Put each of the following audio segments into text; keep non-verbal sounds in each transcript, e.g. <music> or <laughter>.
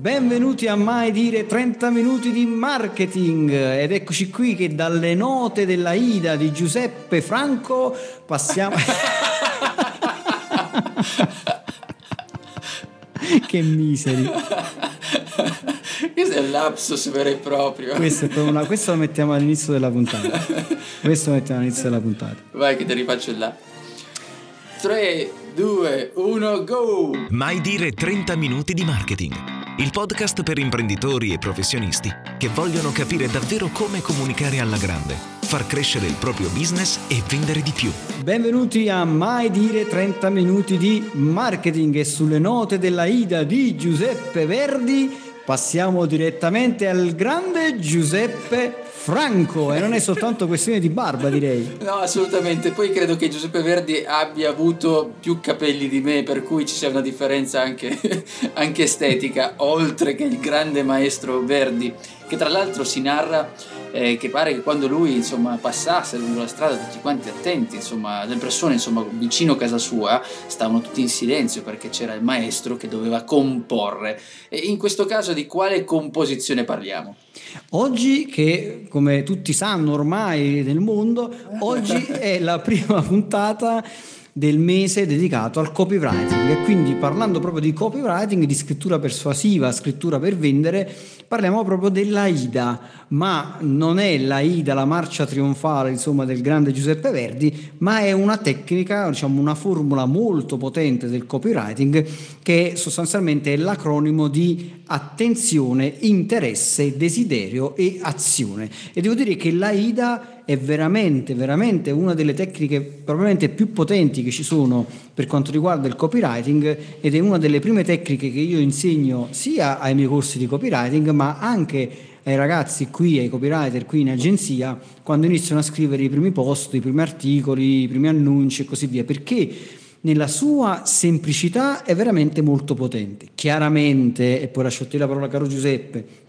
Benvenuti a Mai Dire 30 minuti di marketing ed eccoci qui che dalle note della Ida di Giuseppe Franco passiamo... <laughs> che miseri. Questo è lapsus vero e proprio. Questo, una, questo lo mettiamo all'inizio della puntata. Questo lo mettiamo all'inizio della puntata. Vai che ti rifaccio là. 3, 2, 1, go! Mai dire 30 minuti di marketing. Il podcast per imprenditori e professionisti che vogliono capire davvero come comunicare alla grande, far crescere il proprio business e vendere di più. Benvenuti a Mai dire 30 minuti di marketing e sulle note della Ida di Giuseppe Verdi passiamo direttamente al grande Giuseppe Franco e non è soltanto questione di barba direi. No, assolutamente. Poi credo che Giuseppe Verdi abbia avuto più capelli di me, per cui ci sia una differenza anche, <laughs> anche estetica, oltre che il grande maestro Verdi, che tra l'altro si narra eh, che pare che quando lui insomma, passasse lungo la strada tutti quanti attenti, insomma, le persone insomma, vicino a casa sua stavano tutti in silenzio perché c'era il maestro che doveva comporre. E in questo caso di quale composizione parliamo? Oggi che come tutti sanno ormai nel mondo, oggi è la prima puntata del mese dedicato al copywriting. E quindi parlando proprio di copywriting, di scrittura persuasiva, scrittura per vendere, parliamo proprio dell'AIDA, ma non è l'AIDA, la marcia trionfale insomma, del grande Giuseppe Verdi, ma è una tecnica, diciamo una formula molto potente del copywriting che sostanzialmente è l'acronimo di attenzione, interesse, desiderio e azione. E devo dire che l'AIDA è veramente, veramente una delle tecniche probabilmente più potenti che ci sono per quanto riguarda il copywriting ed è una delle prime tecniche che io insegno sia ai miei corsi di copywriting ma anche ai ragazzi qui, ai copywriter qui in agenzia, quando iniziano a scrivere i primi post, i primi articoli, i primi annunci e così via, perché nella sua semplicità è veramente molto potente. Chiaramente, e poi lascio la parola caro Giuseppe,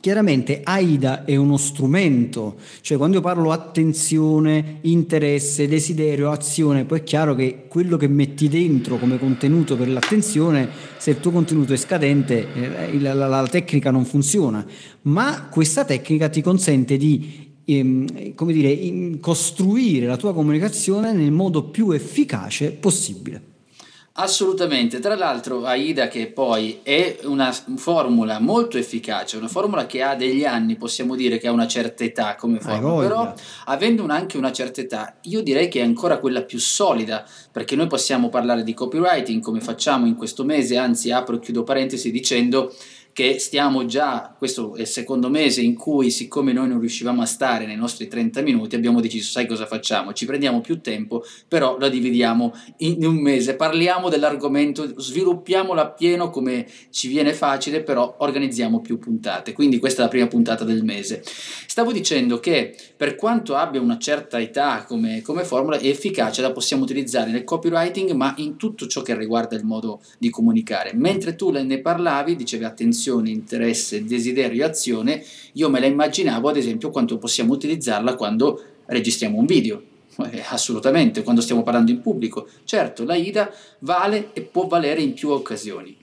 Chiaramente AIDA è uno strumento, cioè quando io parlo attenzione, interesse, desiderio, azione, poi è chiaro che quello che metti dentro come contenuto per l'attenzione, se il tuo contenuto è scadente, eh, la, la, la tecnica non funziona, ma questa tecnica ti consente di ehm, come dire, costruire la tua comunicazione nel modo più efficace possibile. Assolutamente, tra l'altro AIDA che poi è una formula molto efficace, una formula che ha degli anni, possiamo dire che ha una certa età come formula, però avendo anche una certa età io direi che è ancora quella più solida, perché noi possiamo parlare di copywriting come facciamo in questo mese, anzi apro e chiudo parentesi dicendo che stiamo già, questo è il secondo mese in cui siccome noi non riuscivamo a stare nei nostri 30 minuti abbiamo deciso sai cosa facciamo, ci prendiamo più tempo però la dividiamo in un mese, parliamo dell'argomento, sviluppiamolo appieno come ci viene facile però organizziamo più puntate, quindi questa è la prima puntata del mese. Stavo dicendo che per quanto abbia una certa età come, come formula è efficace, la possiamo utilizzare nel copywriting ma in tutto ciò che riguarda il modo di comunicare. Mentre tu ne parlavi, dicevi attenzione attenzione, interesse, desiderio e azione, io me la immaginavo ad esempio quanto possiamo utilizzarla quando registriamo un video. Eh, assolutamente, quando stiamo parlando in pubblico. Certo, la IDA vale e può valere in più occasioni.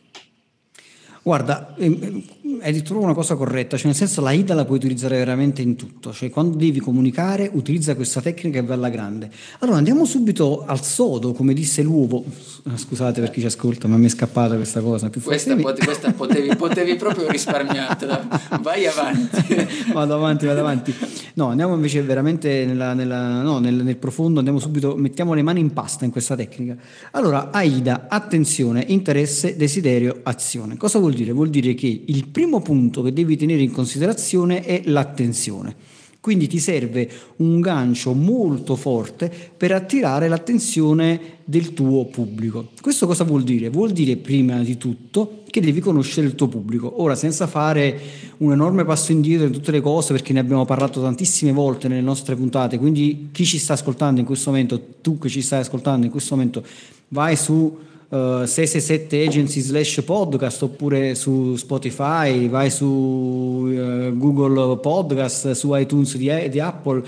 Guarda, ehm, hai detto una cosa corretta, cioè nel senso la IDA la puoi utilizzare veramente in tutto, cioè quando devi comunicare utilizza questa tecnica e va alla grande. Allora andiamo subito al sodo, come disse l'uovo, <laughs> scusate per chi ci ascolta ma mi è scappata questa cosa. questa, potevi, questa potevi, potevi proprio risparmiartela, vai avanti. <laughs> vado avanti, vado avanti. No, andiamo invece veramente nella, nella, no, nel, nel profondo, andiamo subito, mettiamo le mani in pasta in questa tecnica. Allora, AIDA, attenzione, interesse, desiderio, azione. Cosa vuol vuol dire? Vuol dire che il primo punto che devi tenere in considerazione è l'attenzione. Quindi ti serve un gancio molto forte per attirare l'attenzione del tuo pubblico. Questo cosa vuol dire? Vuol dire prima di tutto che devi conoscere il tuo pubblico. Ora, senza fare un enorme passo indietro in tutte le cose, perché ne abbiamo parlato tantissime volte nelle nostre puntate, quindi chi ci sta ascoltando in questo momento, tu che ci stai ascoltando in questo momento, vai su uh, 667 agency slash podcast oppure su Spotify, vai su uh, Google Podcast, su iTunes di, di Apple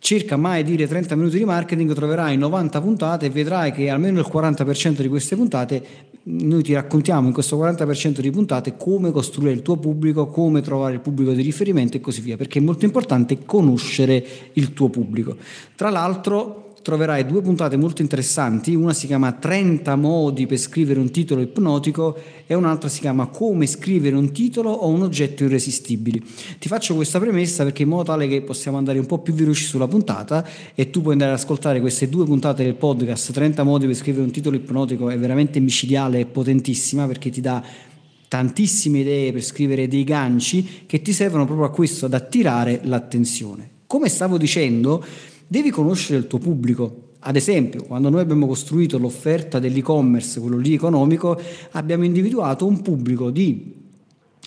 cerca mai dire 30 minuti di marketing, troverai 90 puntate e vedrai che almeno il 40% di queste puntate noi ti raccontiamo in questo 40% di puntate come costruire il tuo pubblico, come trovare il pubblico di riferimento e così via, perché è molto importante conoscere il tuo pubblico. Tra l'altro troverai due puntate molto interessanti, una si chiama 30 modi per scrivere un titolo ipnotico e un'altra si chiama come scrivere un titolo o un oggetto irresistibile. Ti faccio questa premessa perché in modo tale che possiamo andare un po' più veloci sulla puntata e tu puoi andare ad ascoltare queste due puntate del podcast 30 modi per scrivere un titolo ipnotico è veramente micidiale e potentissima perché ti dà tantissime idee per scrivere dei ganci che ti servono proprio a questo, ad attirare l'attenzione. Come stavo dicendo, devi conoscere il tuo pubblico. Ad esempio, quando noi abbiamo costruito l'offerta dell'e-commerce, quello lì economico, abbiamo individuato un pubblico di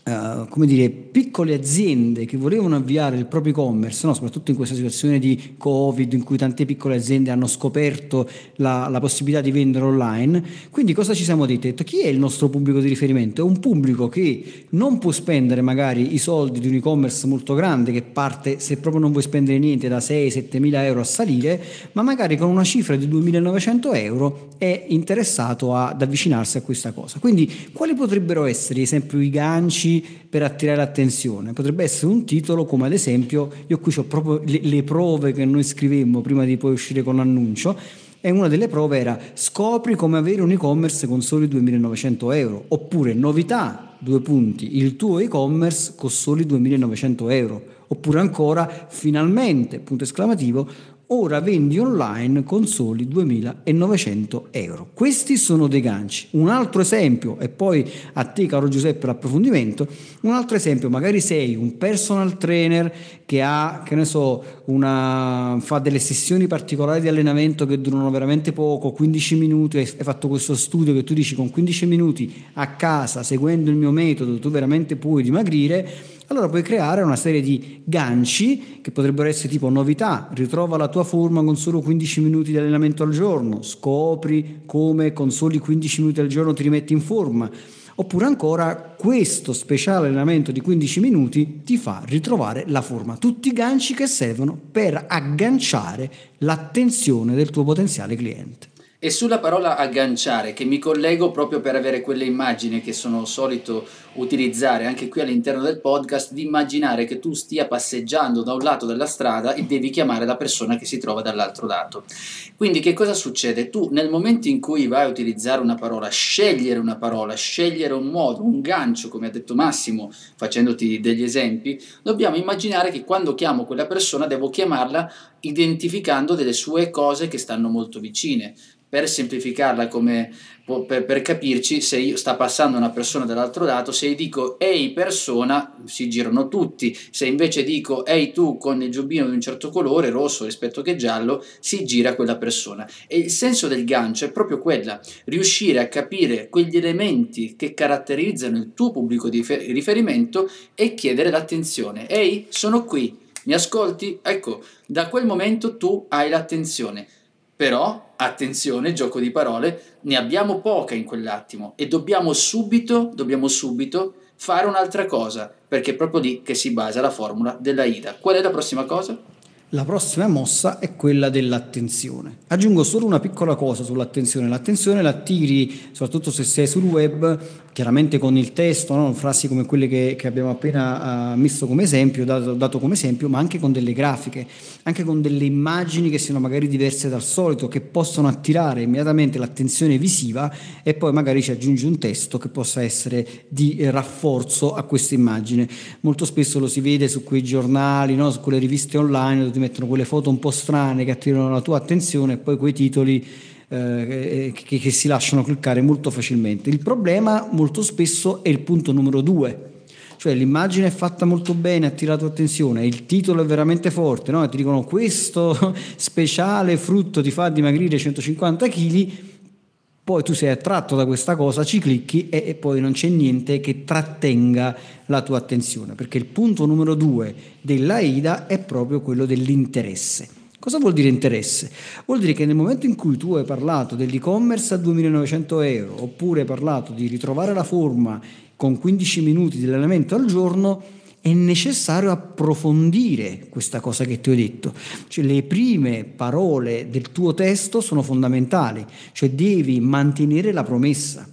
Uh, come dire, piccole aziende che volevano avviare il proprio e-commerce, no? soprattutto in questa situazione di Covid in cui tante piccole aziende hanno scoperto la, la, possibilità di vendere online. Quindi cosa ci siamo detti? Chi è il nostro pubblico di riferimento? È un pubblico che non può spendere magari i soldi di un e-commerce molto grande che parte, se proprio non vuoi spendere niente, da 6-7 mila euro a salire, ma magari con una cifra di 2.900 euro è interessato ad avvicinarsi a questa cosa. Quindi quali potrebbero essere, ad esempio, i ganci? Per attirare l'attenzione. Potrebbe essere un titolo come ad esempio, io qui ho proprio le, le prove che noi scrivemmo prima di poi uscire con l'annuncio, e una delle prove era scopri come avere un e-commerce con soli 2.900 euro, oppure novità, due punti, il tuo e-commerce con soli 2.900 euro, oppure ancora finalmente, punto esclamativo, ora vendi online con soli 2.900 euro. Questi sono dei ganci. Un altro esempio, e poi a te caro Giuseppe l'approfondimento, un altro esempio, magari sei un personal trainer che ha, che ne so, una, fa delle sessioni particolari di allenamento che durano veramente poco, 15 minuti, hai fatto questo studio che tu dici con 15 minuti a casa, seguendo il mio metodo, tu veramente puoi dimagrire, allora puoi creare una serie di ganci che potrebbero essere tipo novità, ritrova la tua forma con solo 15 minuti di allenamento al giorno, scopri come con soli 15 minuti al giorno ti rimetti in forma, oppure ancora questo speciale allenamento di 15 minuti ti fa ritrovare la forma. Tutti i ganci che servono per agganciare l'attenzione del tuo potenziale cliente. E sulla parola agganciare, che mi collego proprio per avere quelle immagini che sono solito utilizzare anche qui all'interno del podcast, di immaginare che tu stia passeggiando da un lato della strada e devi chiamare la persona che si trova dall'altro lato. Quindi che cosa succede? Tu nel momento in cui vai a utilizzare una parola, scegliere una parola, scegliere un modo, un gancio, come ha detto Massimo, facendoti degli esempi, dobbiamo immaginare che quando chiamo quella persona devo chiamarla identificando delle sue cose che stanno molto vicine per semplificarla come per, per, capirci se io sta passando una persona dall'altro lato se io dico ehi persona si girano tutti. Se invece dico ehi tu con il giubbino di un certo colore rosso rispetto che giallo si gira quella persona. E il senso del gancio è proprio quella riuscire a capire quegli elementi che caratterizzano il tuo pubblico di riferimento e chiedere l'attenzione. Ehi sono qui mi ascolti? ecco da quel momento tu hai l'attenzione però, attenzione, gioco di parole, ne abbiamo poca in quell'attimo e dobbiamo subito, dobbiamo subito fare un'altra cosa, perché è proprio lì che si basa la formula della IDA. Qual è la prossima cosa? La prossima mossa è quella dell'attenzione. Aggiungo solo una piccola cosa sull'attenzione. L'attenzione la tiri, soprattutto se sei sul web, chiaramente con il testo, no? frasi come quelle che, che abbiamo appena uh, messo come esempio, dato, dato, come esempio, ma anche con delle grafiche, anche con delle immagini che siano magari diverse dal solito, che possono attirare immediatamente l'attenzione visiva e poi magari ci aggiungi un testo che possa essere di rafforzo a questa immagine. Molto spesso lo si vede su quei giornali, no? su quelle riviste online dove ti mettono quelle foto un po' strane che attirano la tua attenzione e poi quei titoli eh, che, che, si lasciano cliccare molto facilmente. Il problema molto spesso è il punto numero due, cioè l'immagine è fatta molto bene, ha attirato attenzione, il titolo è veramente forte, no? ti dicono questo <laughs> speciale frutto ti fa dimagrire 150 kg, poi tu sei attratto da questa cosa, ci clicchi e, e, poi non c'è niente che trattenga la tua attenzione, perché il punto numero due dell'AIDA è proprio quello dell'interesse. Cosa vuol dire interesse? Vuol dire che nel momento in cui tu hai parlato dell'e-commerce a 2.900 euro oppure hai parlato di ritrovare la forma con 15 minuti di allenamento al giorno, è necessario approfondire questa cosa che ti ho detto. Cioè, le prime parole del tuo testo sono fondamentali, cioè devi mantenere la promessa.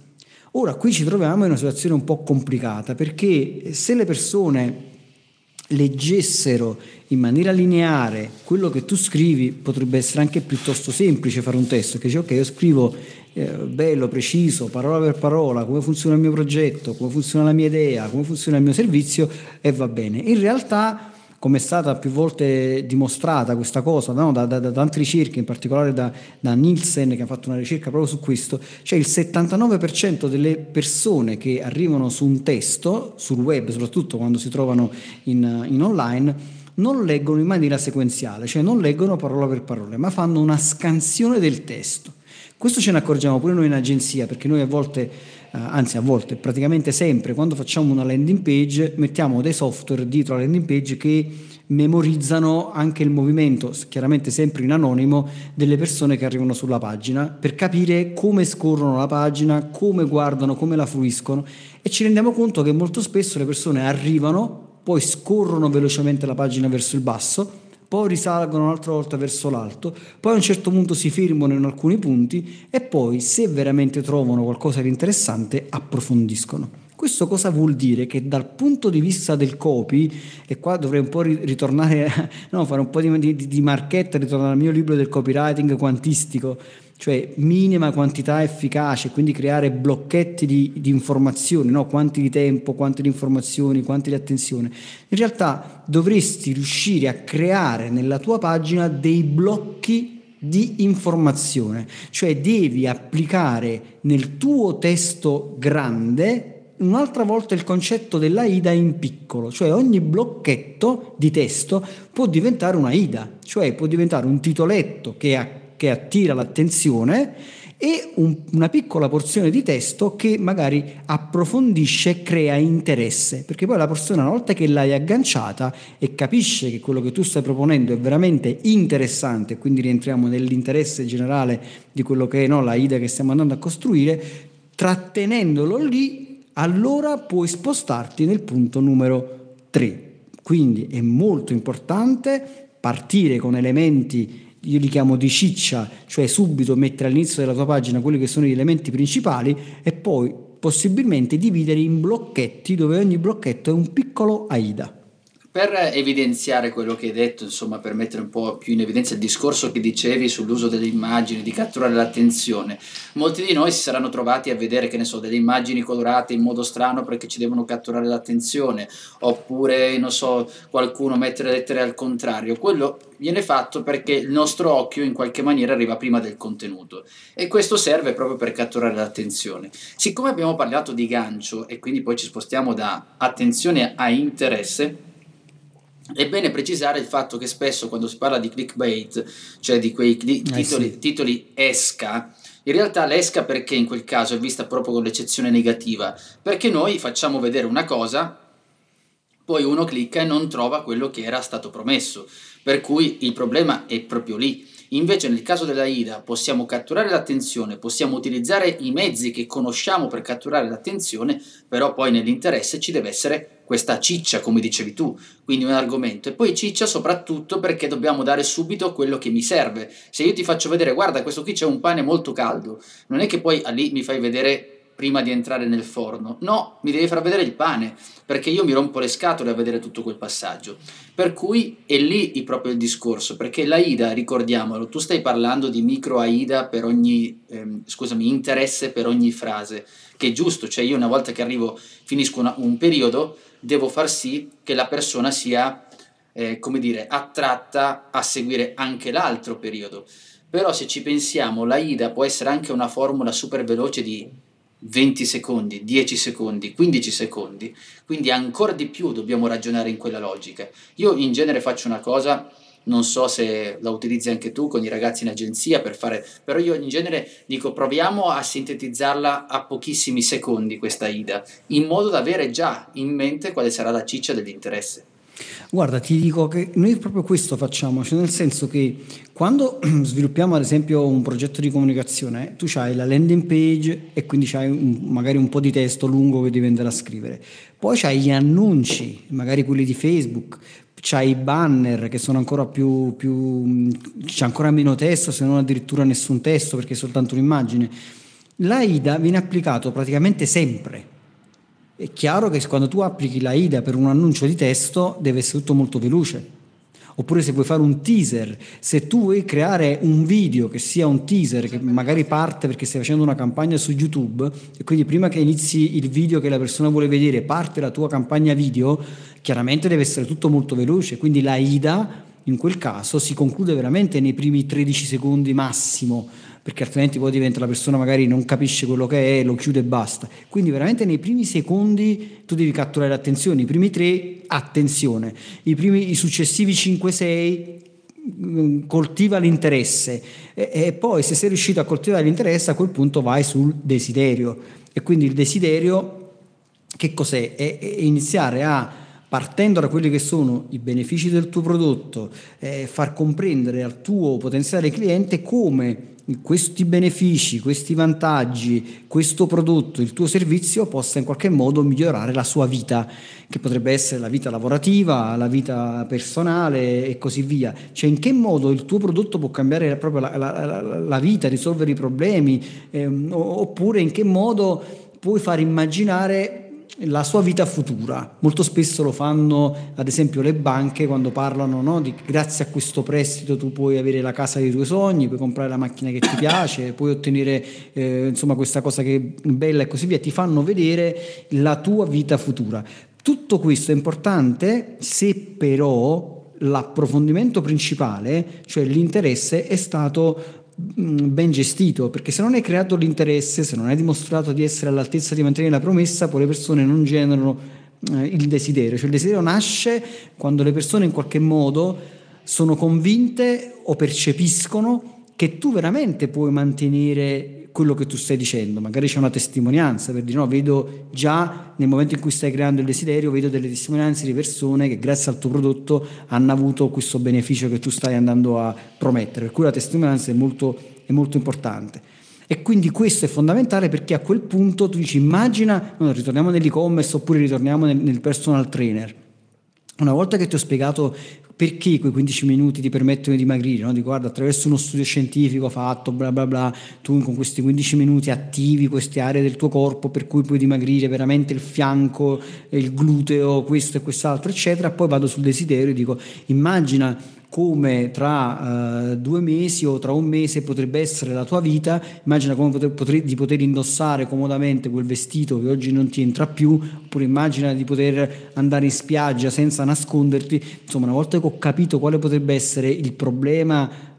Ora qui ci troviamo in una situazione un po' complicata perché se le persone leggessero in maniera lineare quello che tu scrivi, potrebbe essere anche piuttosto semplice fare un testo che dice ok, io scrivo eh, bello, preciso, parola per parola, come funziona il mio progetto, come funziona la mia idea, come funziona il mio servizio e va bene. In realtà come è stata più volte dimostrata questa cosa no? da, da, da, tante ricerche, in particolare da, da, Nielsen che ha fatto una ricerca proprio su questo, cioè il 79% delle persone che arrivano su un testo, sul web soprattutto quando si trovano in, in online, non leggono in maniera sequenziale, cioè non leggono parola per parola, ma fanno una scansione del testo. Questo ce ne accorgiamo pure noi in agenzia, perché noi a volte, anzi a volte, praticamente sempre, quando facciamo una landing page, mettiamo dei software dietro la landing page che memorizzano anche il movimento, chiaramente sempre in anonimo, delle persone che arrivano sulla pagina, per capire come scorrono la pagina, come guardano, come la fruiscono. E ci rendiamo conto che molto spesso le persone arrivano, poi scorrono velocemente la pagina verso il basso, poi risalgono un'altra volta verso l'alto, poi a un certo punto si fermano in alcuni punti e poi se veramente trovano qualcosa di interessante approfondiscono. Questo cosa vuol dire? Che dal punto di vista del copy, e qua dovrei un po' ritornare, no, fare un po' di, di, di marchetta, ritornare al mio libro del copywriting quantistico, cioè minima quantità efficace, quindi creare blocchetti di, di informazioni, no? quanti di tempo, quanti di informazioni, quanti di attenzione. In realtà dovresti riuscire a creare nella tua pagina dei blocchi di informazione, cioè devi applicare nel tuo testo grande un'altra volta il concetto della IDA in piccolo, cioè ogni blocchetto di testo può diventare una IDA, cioè può diventare un titoletto che ha che attira l'attenzione e un, una piccola porzione di testo che magari approfondisce e crea interesse, perché poi la persona una volta che l'hai agganciata e capisce che quello che tu stai proponendo è veramente interessante, quindi rientriamo nell'interesse generale di quello che è no, la idea che stiamo andando a costruire, trattenendolo lì, allora puoi spostarti nel punto numero 3. Quindi è molto importante partire con elementi io li chiamo di ciccia, cioè subito mettere all'inizio della tua pagina quelli che sono gli elementi principali e poi possibilmente dividere in blocchetti dove ogni blocchetto è un piccolo AIDA. Per evidenziare quello che hai detto, insomma, per mettere un po' più in evidenza il discorso che dicevi sull'uso delle immagini, di catturare l'attenzione, molti di noi si saranno trovati a vedere, che ne so, delle immagini colorate in modo strano perché ci devono catturare l'attenzione, oppure, non so, qualcuno mette le lettere al contrario. Quello viene fatto perché il nostro occhio in qualche maniera arriva prima del contenuto e questo serve proprio per catturare l'attenzione. Siccome abbiamo parlato di gancio e quindi poi ci spostiamo da attenzione a interesse, è bene precisare il fatto che spesso quando si parla di clickbait, cioè di quei cli- eh titoli, sì. titoli esca, in realtà l'esca perché in quel caso è vista proprio con l'eccezione negativa, perché noi facciamo vedere una cosa, poi uno clicca e non trova quello che era stato promesso, per cui il problema è proprio lì. Invece nel caso della IDA possiamo catturare l'attenzione, possiamo utilizzare i mezzi che conosciamo per catturare l'attenzione, però poi nell'interesse ci deve essere questa ciccia, come dicevi tu, quindi un argomento. E poi ciccia soprattutto perché dobbiamo dare subito quello che mi serve. Se io ti faccio vedere, guarda, questo qui c'è un pane molto caldo, non è che poi lì mi fai vedere prima di entrare nel forno. No, mi devi far vedere il pane, perché io mi rompo le scatole a vedere tutto quel passaggio. Per cui è lì proprio il discorso, perché l'AIDA, ricordiamolo, tu stai parlando di micro AIDA per ogni, ehm, scusami, interesse per ogni frase, che è giusto, cioè io una volta che arrivo, finisco una, un periodo, devo far sì che la persona sia, eh, come dire, attratta a seguire anche l'altro periodo. Però se ci pensiamo, l'AIDA può essere anche una formula super veloce di 20 secondi, 10 secondi, 15 secondi, quindi ancora di più dobbiamo ragionare in quella logica. Io in genere faccio una cosa, non so se la utilizzi anche tu con i ragazzi in agenzia per fare, però io in genere dico proviamo a sintetizzarla a pochissimi secondi questa IDA, in modo da avere già in mente quale sarà la ciccia dell'interesse. Guarda, ti dico che noi proprio questo facciamo, cioè nel senso che quando <clears throat> sviluppiamo ad esempio un progetto di comunicazione, tu hai la landing page e quindi hai magari un po' di testo lungo che devi andare a scrivere, poi c'hai gli annunci, magari quelli di Facebook, c'hai i banner che sono ancora più, più c'è ancora meno testo se non addirittura nessun testo perché è soltanto un'immagine L'AIDA viene applicato praticamente sempre. È chiaro che quando tu applichi l'AIDA per un annuncio di testo deve essere tutto molto veloce. Oppure se vuoi fare un teaser, se tu vuoi creare un video che sia un teaser, che magari parte perché stai facendo una campagna su YouTube e quindi prima che inizi il video che la persona vuole vedere parte la tua campagna video, chiaramente deve essere tutto molto veloce, quindi la IDA in quel caso si conclude veramente nei primi 13 secondi massimo perché altrimenti poi diventa la persona magari non capisce quello che è, lo chiude e basta. Quindi veramente nei primi secondi tu devi catturare l'attenzione, i primi tre attenzione, i, primi, i successivi 5-6 mm, coltiva l'interesse e, e, poi se sei riuscito a coltivare l'interesse a quel punto vai sul desiderio e quindi il desiderio che cos'è? È, è iniziare a partendo da quelli che sono i benefici del tuo prodotto, eh, far comprendere al tuo potenziale cliente come questi benefici, questi vantaggi, questo prodotto, il tuo servizio possa in qualche modo migliorare la sua vita, che potrebbe essere la vita lavorativa, la vita personale e così via. Cioè in che modo il tuo prodotto può cambiare proprio la, la, la, vita, risolvere i problemi, ehm, oppure in che modo puoi far immaginare la sua vita futura. Molto spesso lo fanno, ad esempio, le banche quando parlano no, di grazie a questo prestito tu puoi avere la casa dei tuoi sogni, puoi comprare la macchina che ti piace, puoi ottenere eh, insomma questa cosa che è bella e così via. Ti fanno vedere la tua vita futura. Tutto questo è importante se però l'approfondimento principale, cioè l'interesse, è stato ben gestito, perché se non hai creato l'interesse, se non hai dimostrato di essere all'altezza di mantenere la promessa, poi le persone non generano eh, il desiderio, cioè il desiderio nasce quando le persone in qualche modo sono convinte o percepiscono che tu veramente puoi mantenere quello che tu stai dicendo, magari c'è una testimonianza per dire no, vedo già nel momento in cui stai creando il desiderio, vedo delle testimonianze di persone che grazie al tuo prodotto hanno avuto questo beneficio che tu stai andando a promettere, per cui la testimonianza è molto, è molto importante. E quindi questo è fondamentale perché a quel punto tu dici immagina, no, ritorniamo nell'e-commerce oppure ritorniamo nel, nel personal trainer. Una volta che ti ho spiegato perché quei 15 minuti ti permettono di dimagrire? No? Dico, guarda, attraverso uno studio scientifico fatto, bla bla bla, tu con questi 15 minuti attivi queste aree del tuo corpo per cui puoi dimagrire veramente il fianco, il gluteo, questo e quest'altro, eccetera. Poi vado sul desiderio e dico, immagina come tra uh, due mesi o tra un mese potrebbe essere la tua vita, immagina come poter, poter, di poter indossare comodamente quel vestito che oggi non ti entra più, oppure immagina di poter andare in spiaggia senza nasconderti, insomma una volta che ho capito quale potrebbe essere il problema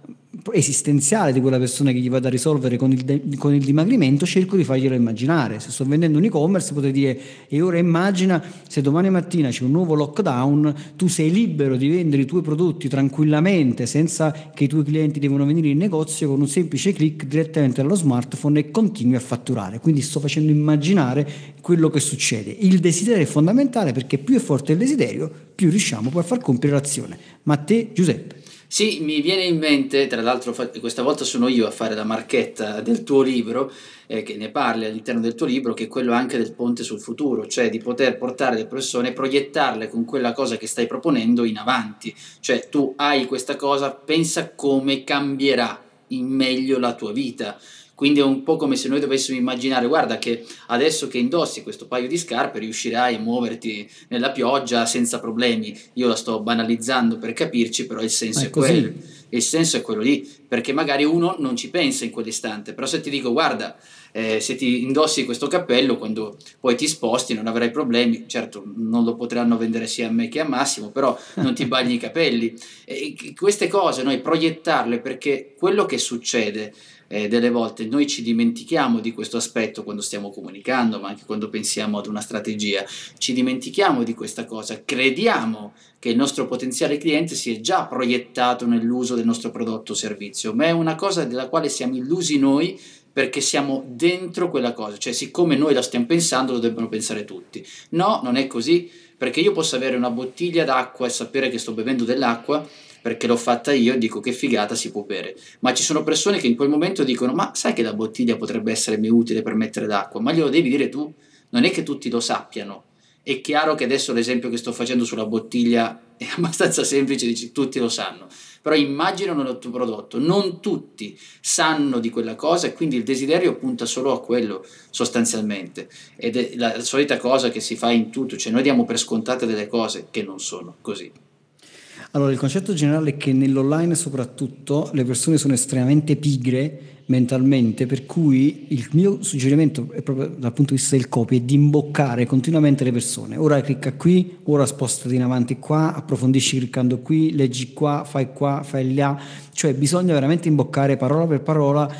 esistenziale di quella persona che gli vado a risolvere con il, de- con il, dimagrimento, cerco di farglielo immaginare. Se sto vendendo un e-commerce potrei dire e ora immagina se domani mattina c'è un nuovo lockdown, tu sei libero di vendere i tuoi prodotti tranquillamente senza che i tuoi clienti devono venire in negozio con un semplice clic direttamente dallo smartphone e continui a fatturare. Quindi sto facendo immaginare quello che succede. Il desiderio è fondamentale perché più è forte il desiderio, più riusciamo poi a far compiere l'azione. Ma a te, Giuseppe. Sì, mi viene in mente, tra l'altro questa volta sono io a fare la marchetta del tuo libro, eh, che ne parli all'interno del tuo libro, che è quello anche del ponte sul futuro, cioè di poter portare le persone, proiettarle con quella cosa che stai proponendo in avanti. Cioè tu hai questa cosa, pensa come cambierà in meglio la tua vita quindi è un po' come se noi dovessimo immaginare, guarda che adesso che indossi questo paio di scarpe riuscirai a muoverti nella pioggia senza problemi. Io la sto banalizzando per capirci, però il senso è, è quello. Il senso è quello lì, perché magari uno non ci pensa in quell'istante, però se ti dico guarda, eh, se ti indossi questo cappello quando poi ti sposti non avrai problemi, certo non lo potranno vendere sia a me che a Massimo, però non ti bagni i capelli. E queste cose noi proiettarle perché quello che succede eh, delle volte noi ci dimentichiamo di questo aspetto quando stiamo comunicando, ma anche quando pensiamo ad una strategia, ci dimentichiamo di questa cosa, crediamo che il nostro potenziale cliente si è già proiettato nell'uso del nostro prodotto o servizio, ma è una cosa della quale siamo illusi noi perché siamo dentro quella cosa, cioè siccome noi la stiamo pensando lo devono pensare tutti. No, non è così, perché io posso avere una bottiglia d'acqua e sapere che sto bevendo dell'acqua, perché l'ho fatta io, dico che figata si può bere. Ma ci sono persone che in quel momento dicono: Ma sai che la bottiglia potrebbe essermi utile per mettere d'acqua? Ma glielo devi dire tu, non è che tutti lo sappiano. È chiaro che adesso l'esempio che sto facendo sulla bottiglia è <laughs> abbastanza semplice, dici tutti lo sanno, però immaginano il tuo prodotto, non tutti sanno di quella cosa e quindi il desiderio punta solo a quello sostanzialmente ed è la solita cosa che si fa in tutto, cioè noi diamo per scontate delle cose che non sono così. Allora, il concetto generale è che nell'online soprattutto le persone sono estremamente pigre mentalmente, per cui il mio suggerimento è proprio dal punto di vista del copy è di imboccare continuamente le persone. Ora clicca qui, ora spostati in avanti qua, approfondisci cliccando qui, leggi qua, fai qua, fai là, cioè bisogna veramente imboccare parola per parola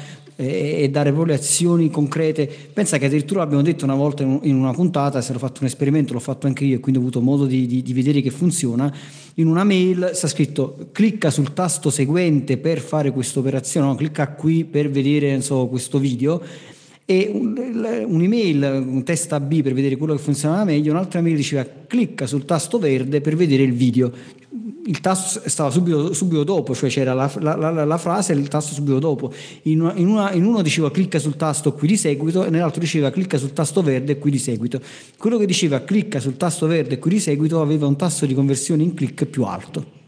e, dare proprio azioni concrete. Pensa che addirittura l'abbiamo detto una volta in una puntata, se l'ho fatto un esperimento, l'ho fatto anche io e quindi ho avuto modo di, di, di vedere che funziona. In una mail sta scritto clicca sul tasto seguente per fare questa operazione, no? clicca qui per vedere so, questo video e un'email, un test AB per vedere quello che funzionava meglio, un'altra mail diceva clicca sul tasto verde per vedere il video il tasto stava subito, subito dopo, cioè c'era la, la, la, la, frase e il tasto subito dopo. In, una, in, una, in, uno diceva clicca sul tasto qui di seguito e nell'altro diceva clicca sul tasto verde qui di seguito. Quello che diceva clicca sul tasto verde qui di seguito aveva un tasso di conversione in click più alto.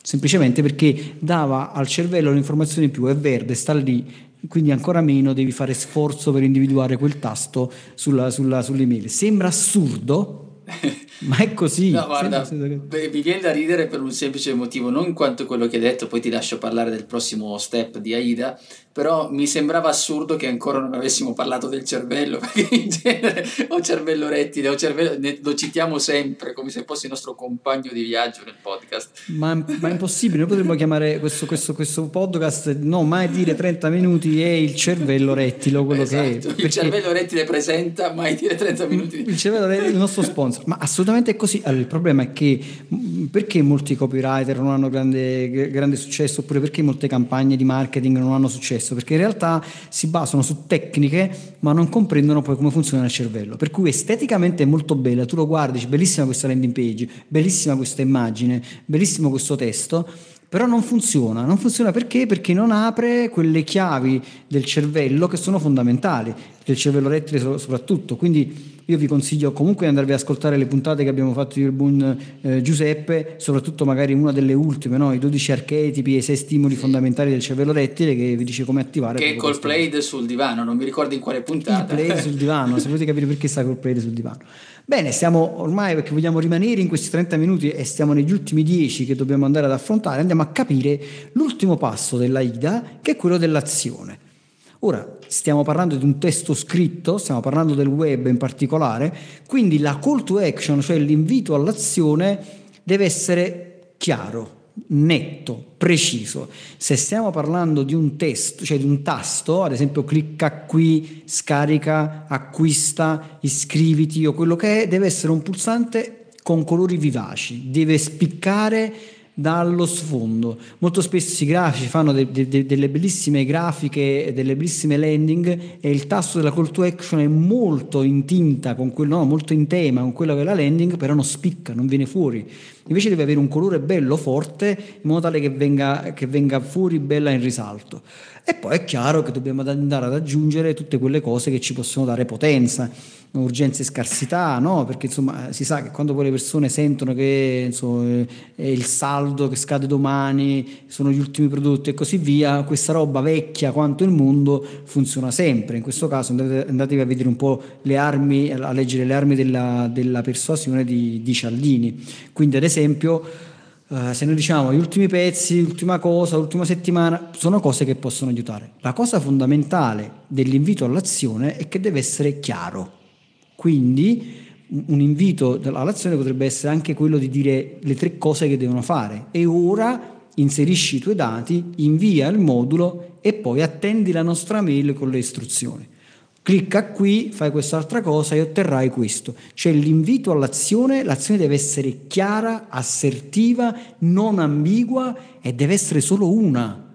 Semplicemente perché dava al cervello l'informazione più è verde, sta lì, quindi ancora meno devi fare sforzo per individuare quel tasto sulla, sulla, sull'email. Sembra assurdo, <laughs> Ma è così. No, guarda, beh, mi viene da ridere per un semplice motivo, non in quanto quello che hai detto, poi ti lascio parlare del prossimo step di Aida, però mi sembrava assurdo che ancora non avessimo parlato del cervello, <laughs> perché in genere o cervello rettile o cervello, ne, lo citiamo sempre come se fosse il nostro compagno di viaggio nel podcast. Ma, ma è impossibile, noi potremmo chiamare questo, questo, questo, podcast, no, mai dire 30 minuti è il cervello rettile, quello esatto, che è. Perché... Il cervello rettile presenta, mai dire 30 minuti. Il cervello rettile è il nostro sponsor, ma assolutamente è così. Allora, il problema è che perché molti copywriter non hanno grande, grande successo, oppure perché molte campagne di marketing non hanno successo? Successo, perché in realtà si basano su tecniche ma non comprendono poi come funziona il cervello. Per cui esteticamente è molto bella, tu lo guardi, dici bellissima questa landing page, bellissima questa immagine, bellissimo questo testo, però non funziona. Non funziona perché? Perché non apre quelle chiavi del cervello che sono fondamentali, del cervello rettile soprattutto. Quindi io vi consiglio comunque di andarvi ad ascoltare le puntate che abbiamo fatto io e il buon eh, Giuseppe, soprattutto magari una delle ultime, no? i 12 archetipi e i 6 stimoli fondamentali del cervello rettile che vi dice come attivare. Che è col played sul divano, non mi ricordo in quale puntata. Il played sul divano, se volete capire perché sta col played sul divano. Bene, stiamo ormai perché vogliamo rimanere in questi 30 minuti e stiamo negli ultimi 10 che dobbiamo andare ad affrontare, andiamo a capire l'ultimo passo della IDA che è quello dell'azione. Ora, stiamo parlando di un testo scritto, stiamo parlando del web in particolare, quindi la call to action, cioè l'invito all'azione, deve essere chiaro, netto, preciso. Se stiamo parlando di un testo, cioè di un tasto, ad esempio clicca qui, scarica, acquista, iscriviti o quello che è, deve essere un pulsante con colori vivaci, deve spiccare dallo sfondo. Molto spesso i grafici fanno de, de, delle bellissime grafiche, delle bellissime landing e il tasto della call to action è molto in tinta con quello, no, molto in tema con quello che è la landing, però non spicca, non viene fuori. Invece deve avere un colore bello forte in modo tale che venga, che venga fuori bella in risalto. E poi è chiaro che dobbiamo andare ad aggiungere tutte quelle cose che ci possono dare potenza, urgenza e scarsità, no? perché insomma si sa che quando poi le persone sentono che insomma, è il saldo che scade domani, sono gli ultimi prodotti e così via, questa roba vecchia quanto il mondo funziona sempre. In questo caso andate, andatevi a vedere un po' le armi, a leggere le armi della, della persuasione di, di Cialdini. Quindi ad esempio Uh, se noi diciamo gli ultimi pezzi, l'ultima cosa, l'ultima settimana, sono cose che possono aiutare. La cosa fondamentale dell'invito all'azione è che deve essere chiaro. Quindi un invito all'azione potrebbe essere anche quello di dire le tre cose che devono fare e ora inserisci i tuoi dati, invia il modulo e poi attendi la nostra mail con le istruzioni clicca qui, fai quest'altra cosa e otterrai questo. Cioè l'invito all'azione, l'azione deve essere chiara, assertiva, non ambigua e deve essere solo una.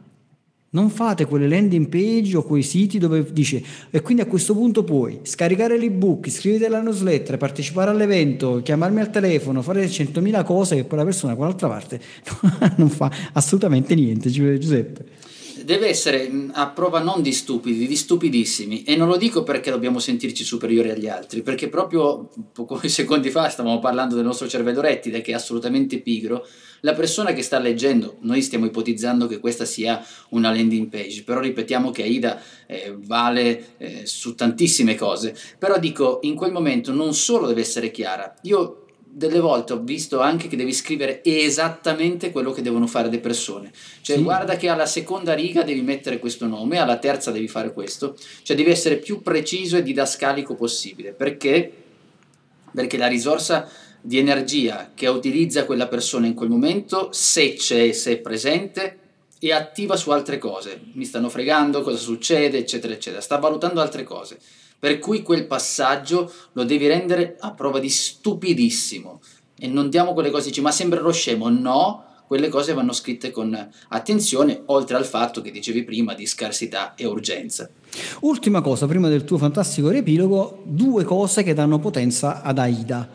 Non fate quelle landing page o quei siti dove dice e quindi a questo punto puoi scaricare l'ebook, iscriverti alla newsletter, partecipare all'evento, chiamarmi al telefono, fare 100.000 cose che poi la persona da quell'altra parte <laughs> non fa assolutamente niente, Giuseppe deve essere a prova non di stupidi, di stupidissimi. E non lo dico perché dobbiamo sentirci superiori agli altri, perché proprio pochi <laughs> secondi fa stavamo parlando del nostro cervello rettile che è assolutamente pigro. La persona che sta leggendo, noi stiamo ipotizzando che questa sia una landing page, però ripetiamo che AIDA eh, vale eh, su tantissime cose. Però dico, in quel momento non solo deve essere chiara, io delle volte ho visto anche che devi scrivere esattamente quello che devono fare le persone. Cioè, sì. guarda che alla seconda riga devi mettere questo nome, alla terza devi fare questo. Cioè, devi essere più preciso e didascalico possibile. Perché? Perché la risorsa di energia che utilizza quella persona in quel momento, se c'è, se è presente, è attiva su altre cose. Mi stanno fregando, cosa succede, eccetera, eccetera. Sta valutando altre cose. Per cui quel passaggio lo devi rendere a prova di stupidissimo. E non diamo quelle cose, dici, ma sembrerò scemo. No, quelle cose vanno scritte con attenzione, oltre al fatto che dicevi prima di scarsità e urgenza. Ultima cosa, prima del tuo fantastico riepilogo, due cose che danno potenza ad Aida.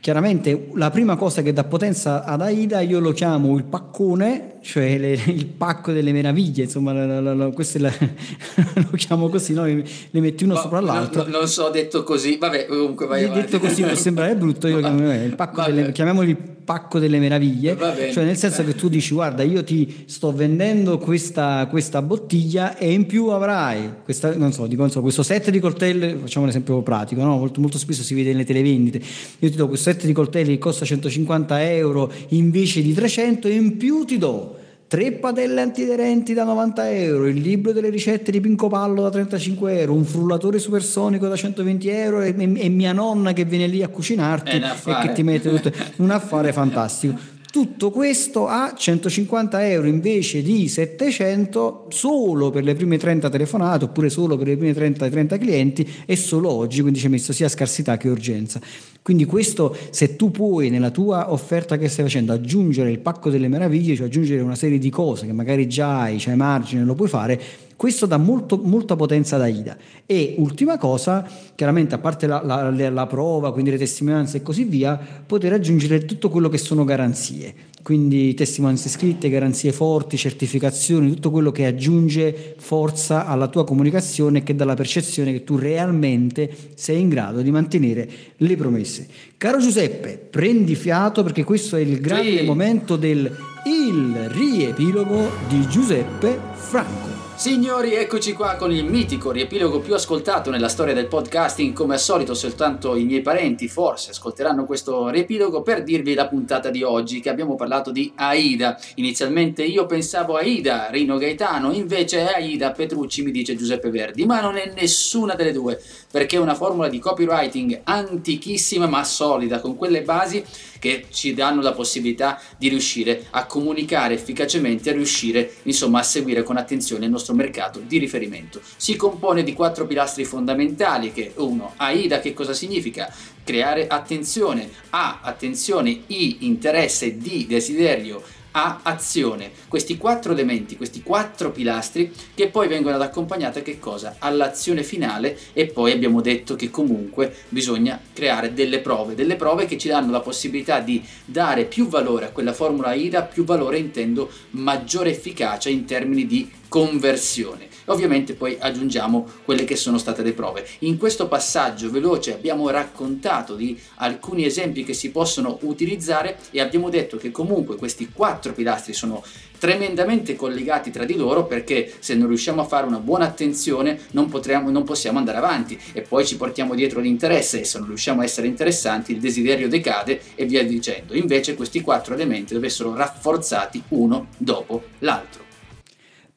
Chiaramente la prima cosa che dà potenza ad Aida io lo chiamo il paccone, cioè le, il pacco delle meraviglie, insomma, la, la, la, questo <laughs> lo chiamo così, no? le, metti uno no, sopra l'altro. No, non so, detto così, vabbè, comunque vai avanti. Detto così può sembrare brutto, io chiamo, il pacco delle, chiamiamolo il pacco delle meraviglie, cioè nel senso che tu dici guarda io ti sto vendendo questa, questa bottiglia e in più avrai questa, non so, dico, non so, questo set di coltelli, facciamo un esempio pratico, no? molto, molto spesso si vede nelle televendite, io ti do questo set di coltelli che costa 150 euro invece di 300 e in più ti do tre padelle antiderenti da 90 euro, il libro delle ricette di Pinco Pallo da 35 euro, un frullatore supersonico da 120 euro e, e, mia nonna che viene lì a cucinarti e che ti mette tutto, <laughs> un affare fantastico. Tutto questo a 150 euro invece di 700 solo per le prime 30 telefonate oppure solo per le prime 30, 30 clienti e solo oggi, quindi ci hai messo sia scarsità che urgenza. Quindi questo, se tu puoi nella tua offerta che stai facendo aggiungere il pacco delle meraviglie, cioè aggiungere una serie di cose che magari già hai, c'hai margine, lo puoi fare, questo dà molto, molta potenza ad AIDA. E ultima cosa, chiaramente a parte la, la, la prova, quindi le testimonianze e così via, poter aggiungere tutto quello che sono garanzie quindi testimonianze scritte, garanzie forti, certificazioni, tutto quello che aggiunge forza alla tua comunicazione e che dà la percezione che tu realmente sei in grado di mantenere le promesse. Caro Giuseppe, prendi fiato perché questo è il grande sì. momento del il riepilogo di Giuseppe Franco. Signori, eccoci qua con il mitico riepilogo più ascoltato nella storia del podcasting. Come al solito, soltanto i miei parenti forse ascolteranno questo riepilogo per dirvi la puntata di oggi, che abbiamo parlato di Aida. Inizialmente io pensavo Aida, Rino Gaetano, invece è Aida Petrucci, mi dice Giuseppe Verdi, ma non è nessuna delle due, perché è una formula di copywriting antichissima ma solida, con quelle basi che ci danno la possibilità di riuscire a comunicare efficacemente, a riuscire insomma a seguire con attenzione il nostro mercato di riferimento. Si compone di quattro pilastri fondamentali che uno, AIDA che cosa significa? Creare attenzione, A attenzione, I interesse, D desiderio, a azione. Questi quattro elementi, questi quattro pilastri che poi vengono ad accompagnare che cosa? All'azione finale e poi abbiamo detto che comunque bisogna creare delle prove, delle prove che ci danno la possibilità di dare più valore a quella formula IDA, più valore intendo maggiore efficacia in termini di conversione. Ovviamente poi aggiungiamo quelle che sono state le prove. In questo passaggio veloce abbiamo raccontato di alcuni esempi che si possono utilizzare e abbiamo detto che comunque questi quattro pilastri sono tremendamente collegati tra di loro perché se non riusciamo a fare una buona attenzione non, potremo, non possiamo andare avanti e poi ci portiamo dietro l'interesse e se non riusciamo a essere interessanti il desiderio decade e via dicendo. Invece questi quattro elementi devono essere rafforzati uno dopo l'altro.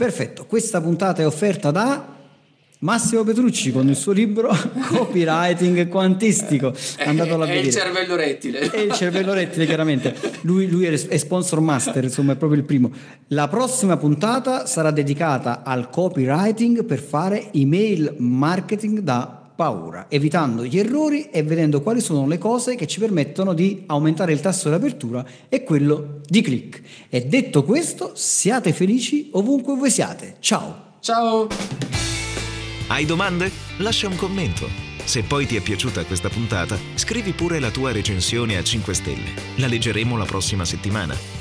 Perfetto, questa puntata è offerta da Massimo Petrucci con il suo libro <laughs> Copywriting Quantistico. Andato alla è il cervello rettile. È il cervello rettile, chiaramente. Lui, lui, è sponsor master, insomma, è proprio il primo. La prossima puntata sarà dedicata al copywriting per fare email marketing da paura, evitando gli errori e vedendo quali sono le cose che ci permettono di aumentare il tasso di apertura e quello di click. E detto questo, siate felici ovunque voi siate. Ciao! Ciao! Hai domande? Lascia un commento. Se poi ti è piaciuta questa puntata, scrivi pure la tua recensione a 5 stelle. La leggeremo la prossima settimana.